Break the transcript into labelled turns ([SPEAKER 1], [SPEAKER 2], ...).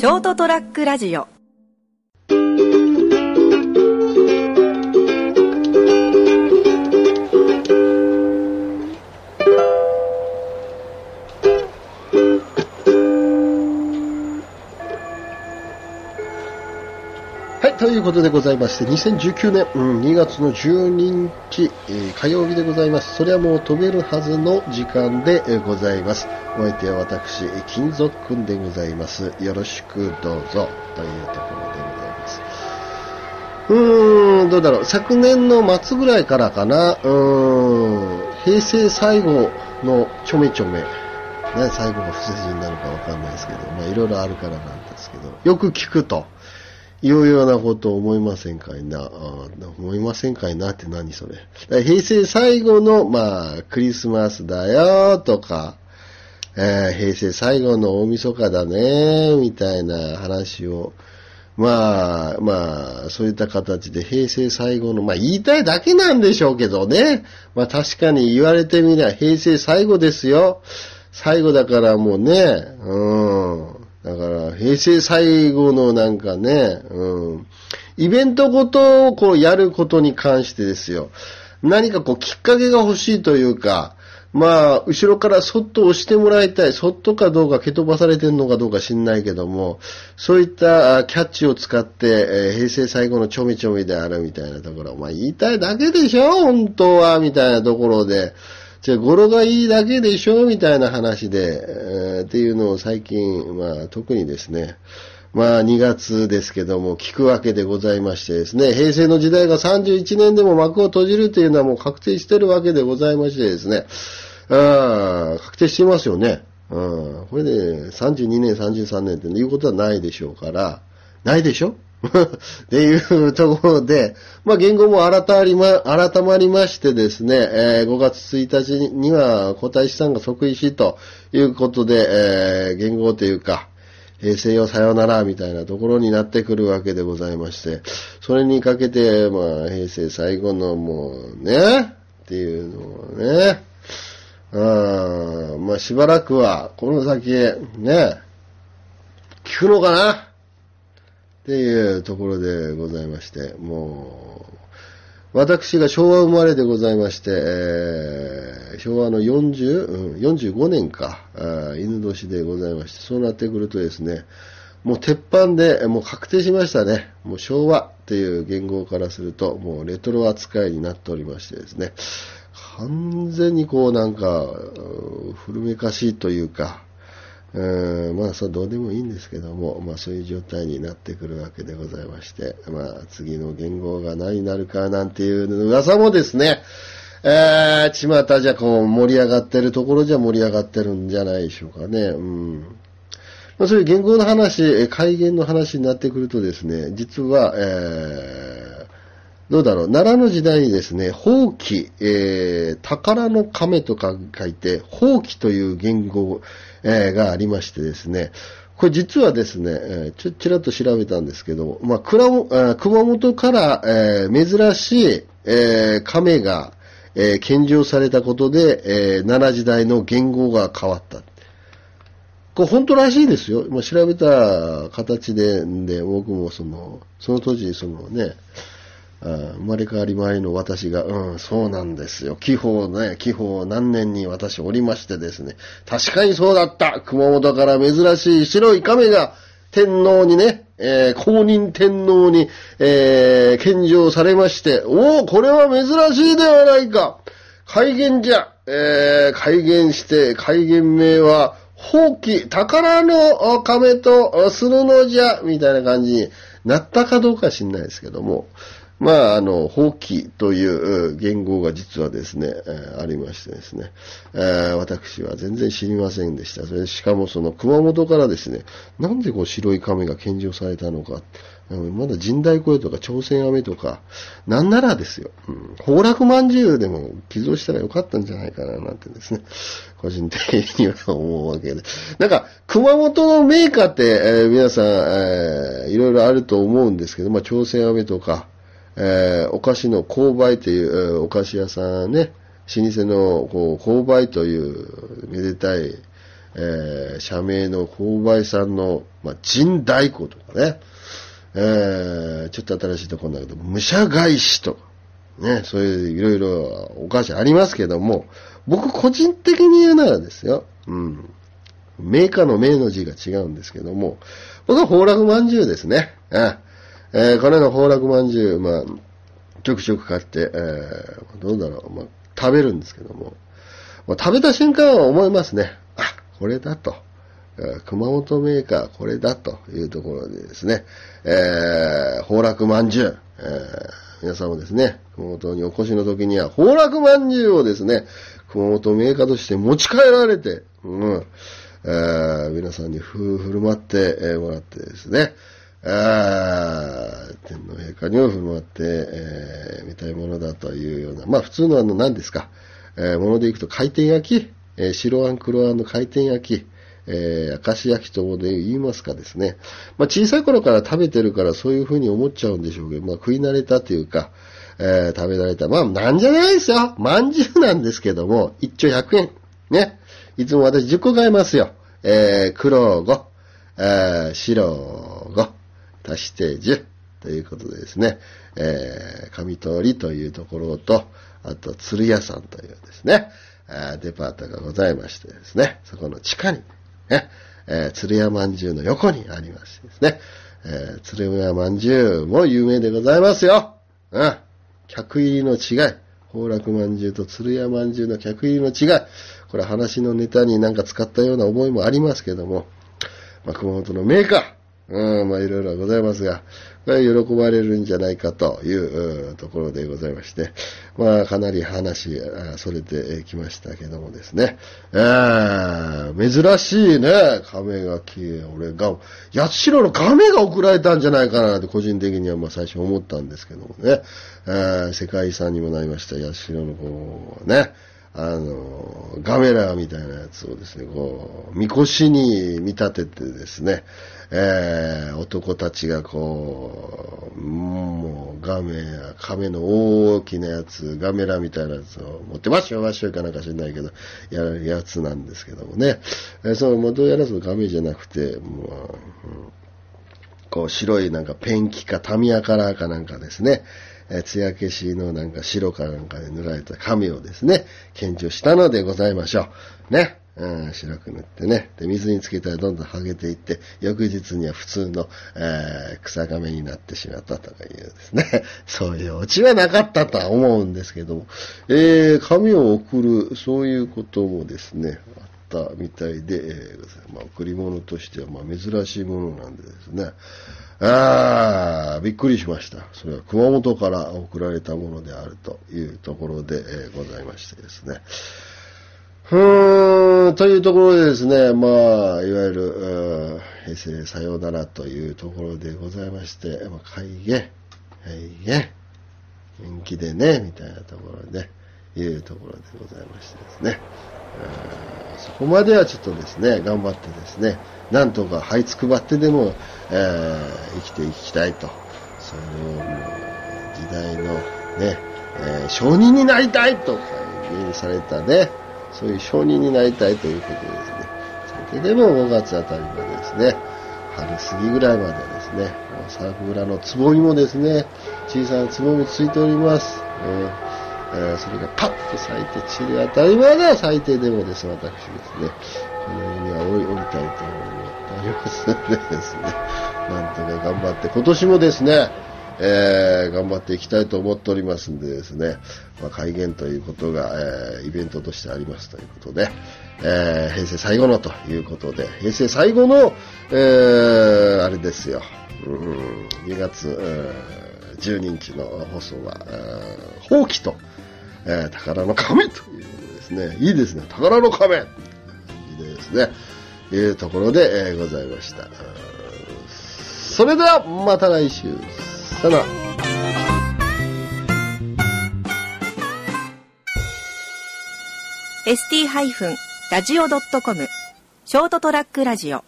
[SPEAKER 1] ショートトラックラジオ。
[SPEAKER 2] ということでございまして、2019年、うん、2月の12日、えー火曜日でございます。それはもう飛べるはずの時間でございます。お相手は私、金属くんでございます。よろしくどうぞ、というところでございます。うーん、どうだろう。昨年の末ぐらいからかな、うーん、平成最後のちょめちょめ、ね、最後が不正人なのかわかんないですけど、まあいろいろあるからなんですけど、よく聞くと、いうようなことを思いませんかいな？思いませんかいなって何それ？平成最後の、まあ、クリスマスだよとか、えー平成最後の大晦日だね、みたいな話を、まあ、まあ、そういった形で平成最後の、まあ言いたいだけなんでしょうけどね。まあ確かに言われてみりゃ平成最後ですよ。最後だからもうね、うん。だから、平成最後のなんかね、うん。イベントごとをこうやることに関してですよ。何かこうきっかけが欲しいというか、まあ、後ろからそっと押してもらいたい。そっとかどうか蹴飛ばされてるのかどうか知んないけども、そういったキャッチを使って、えー平成最後のちょめちょめであるみたいなところ。まあ、言いたいだけでしょ本当は、みたいなところで。じゃあ、語呂がいいだけでしょみたいな話で、えーっていうのを最近、まあ、特にですね、まあ、2月ですけども、聞くわけでございましてですね、平成の時代が31年でも幕を閉じるというのはもう確定してるわけでございましてですね、あー確定してますよね。うん、これで32年、33年っていうことはないでしょうから、ないでしょ？っていうところで、まあ、言語も改まりま、改まりましてですね、えー5月1日には皇太子さんが即位しということで、えー言語というか、平成よさよならみたいなところになってくるわけでございまして、それにかけて、まあ、平成最後のもうね、っていうのをね、うん、まあしばらくは、この先、ね、聞くのかな？っていうところでございまして、もう、私が昭和生まれでございまして、えー昭和の40、うん、45年か、犬年でございまして、そうなってくるとですね、もう鉄板で、もう確定しましたね。もう昭和っていう言語からすると、もうレトロ扱いになっておりましてですね、完全にこうなんか、古めかしいというか、うんまあ、それどうでもいいんですけども、まあ、そういう状態になってくるわけでございまして、まあ、次の言語が何になるかなんていう噂もですね、えー、巷じゃこう盛り上がってるところじゃ盛り上がってるんじゃないでしょうかね。うん。まあ、そういう言語の話、え改元の話になってくるとですね、実は、えー、どうだろう、奈良の時代にですね、宝器、えー、宝の亀とか書いて、宝器という言語、えーがありましてですね、これ実はですね、ちょ、ちらっと調べたんですけど、まあ、倉熊本から、えー珍しい、えー亀が、えー献上されたことで、えー奈良時代の言語が変わった。これ本当らしいですよ。まあ、調べた形で、で、僕もその、その当時、そのね、生まれ変わり前の私が、うん、そうなんですよ。気泡ね、気泡何年に私おりましてですね、確かにそうだった。熊本から珍しい白い亀が天皇にね、えー公認天皇に、えー献上されまして、おお、これは珍しいではないか。改元じゃ、えー改元して、改元名は、宝器、宝の亀とするのじゃ、みたいな感じになったかどうか知んないですけども、まあ、あの、法規という言語が実はですね、えありましてですね、えー私は全然知りませんでした。それしかもその熊本からですね、なんでこう白い亀が献上されたのか、まだ神代声とか朝鮮飴とか、なんならですよ、うん、崩落まんじゅうでも寄贈したらよかったんじゃないかななんてですね、個人的には思うわけで。なんか、熊本のメーカーって、えー皆さん、えーいろいろあると思うんですけど、まあ、朝鮮飴とか、えーお菓子の購買という、お菓子屋さんね、老舗のこう購買というめでたい、えー、社名の購買さんの、まあ、神代行とかね、えー、ちょっと新しいところだけど、武者返しとか、ね、そういういろいろお菓子ありますけども、僕個人的に言うならですよ、うん。メーカーの名の字が違うんですけども、僕は宝楽まんじゅうですね。えー、これの宝楽まんじゅう、まあ、ちょくちょく買って、えー、どうだろう、まあ、食べるんですけども、まあ、食べた瞬間は思いますね。あ、これだと。熊本メーカーこれだというところでですね、えー、宝楽まんじゅう、えー、皆さんもですね、熊本にお越しの時には、宝楽まんじゅうをですね、熊本メーカーとして持ち帰られて、うん、えー、皆さんに振る舞って、え、もらってですね、えー、天皇陛下にも振る舞って、えー、見たいものだというような、まあ普通のあの何ですか、えー、ものでいくと回転焼き、えー、白あん黒あんの回転焼き、えー、明石焼きともで言いますかですね。まあ小さい頃から食べてるからそういうふうに思っちゃうんでしょうけど、まあ食い慣れたというか、えー、食べられた。まあなんじゃないですよ。まんじゅうなんですけども、一丁100円。ね。いつも私10個買いますよ。えー、黒5、えー、白、足して10ということでですね、えー、上通りというところと、あと、鶴屋さんというですね、デパートがございましてですね、そこの地下に、ね、えー、鶴屋まんじゅうの横にありましてですね、えー、鶴屋まんじゅうも有名でございますよ。うん。客入りの違い。宝楽まんじゅうと鶴屋まんじゅうの客入りの違い。これ話のネタになんか使ったような思いもありますけども、まあ、熊本のメーカー、うん、まあいろいろございますが、喜ばれるんじゃないかというところでございまして、まあかなり話、それてきましたけどもですね、えー、珍しいね、亀が消え、俺が、八代の亀が送られたんじゃないかなって個人的にはまあ最初思ったんですけどもね、えー、世界遺産にもなりました八代のこうね、あの、ガメラみたいなやつをですね、こう、みこしに見立ててですね、えー、男たちがこう、もう、ガメや、亀の大きなやつ、ガメラみたいなやつを持って、わっしょわしょいかなんか知らないけど、やるやつなんですけどもね。えー、その、もうどうやらそのガメじゃなくて、もう、うん、こう、白いなんかペンキかタミヤカラーかなんかですね、え艶消しのなんか白かなんかで塗られた紙をですね、献上したのでございましょう。ね。うん、白く塗ってね。で、水につけたらどんどん剥げていって、翌日には普通の、えー、草亀になってしまったとかいうですね。そういうオチはなかったとは思うんですけども、えー、紙を送る、そういうこともですね、あったみたいで、えー、まあ、贈り物としてはまあ珍しいものなんでですね。ああ、びっくりしました。それは熊本から送られたものであるというところで、えー、ございましてですね。ふーん、というところでですね、まあ、いわゆる、平成さようならというところでございまして、まあ、会議、会議、元気でね、みたいなところで、いうところでございましてですね。そこまではちょっとですね、頑張ってですね、なんとか這いつくばってでも、えー、生きていきたいと。それをもう、時代のね、えー、承認になりたいと言されたね、そういう承認になりたいということですね。それでも5月あたりまでですね、春過ぎぐらいまでですね、桜のつぼみもですね、小さなつぼみついております。えー、えそれがパッと咲いて散るあたりまでは最低でもです、私ですね。この世には降り降りたいと思っております。のでですね、なんとか頑張って、今年もですね、えー、頑張っていきたいと思っておりますんでですね、まあ、改元ということが、えー、イベントとしてありますということで、えー、平成最後のということで、平成最後の、えー、あれですよ、うん、2月、えー、12日の放送は、えー、放棄と、えー、宝の亀ということですね、いいですね、宝の亀いいですね、いうところで、えー、ございました。それでは、また来週。さよなら。
[SPEAKER 1] st-radio.com ショートトラックラジオ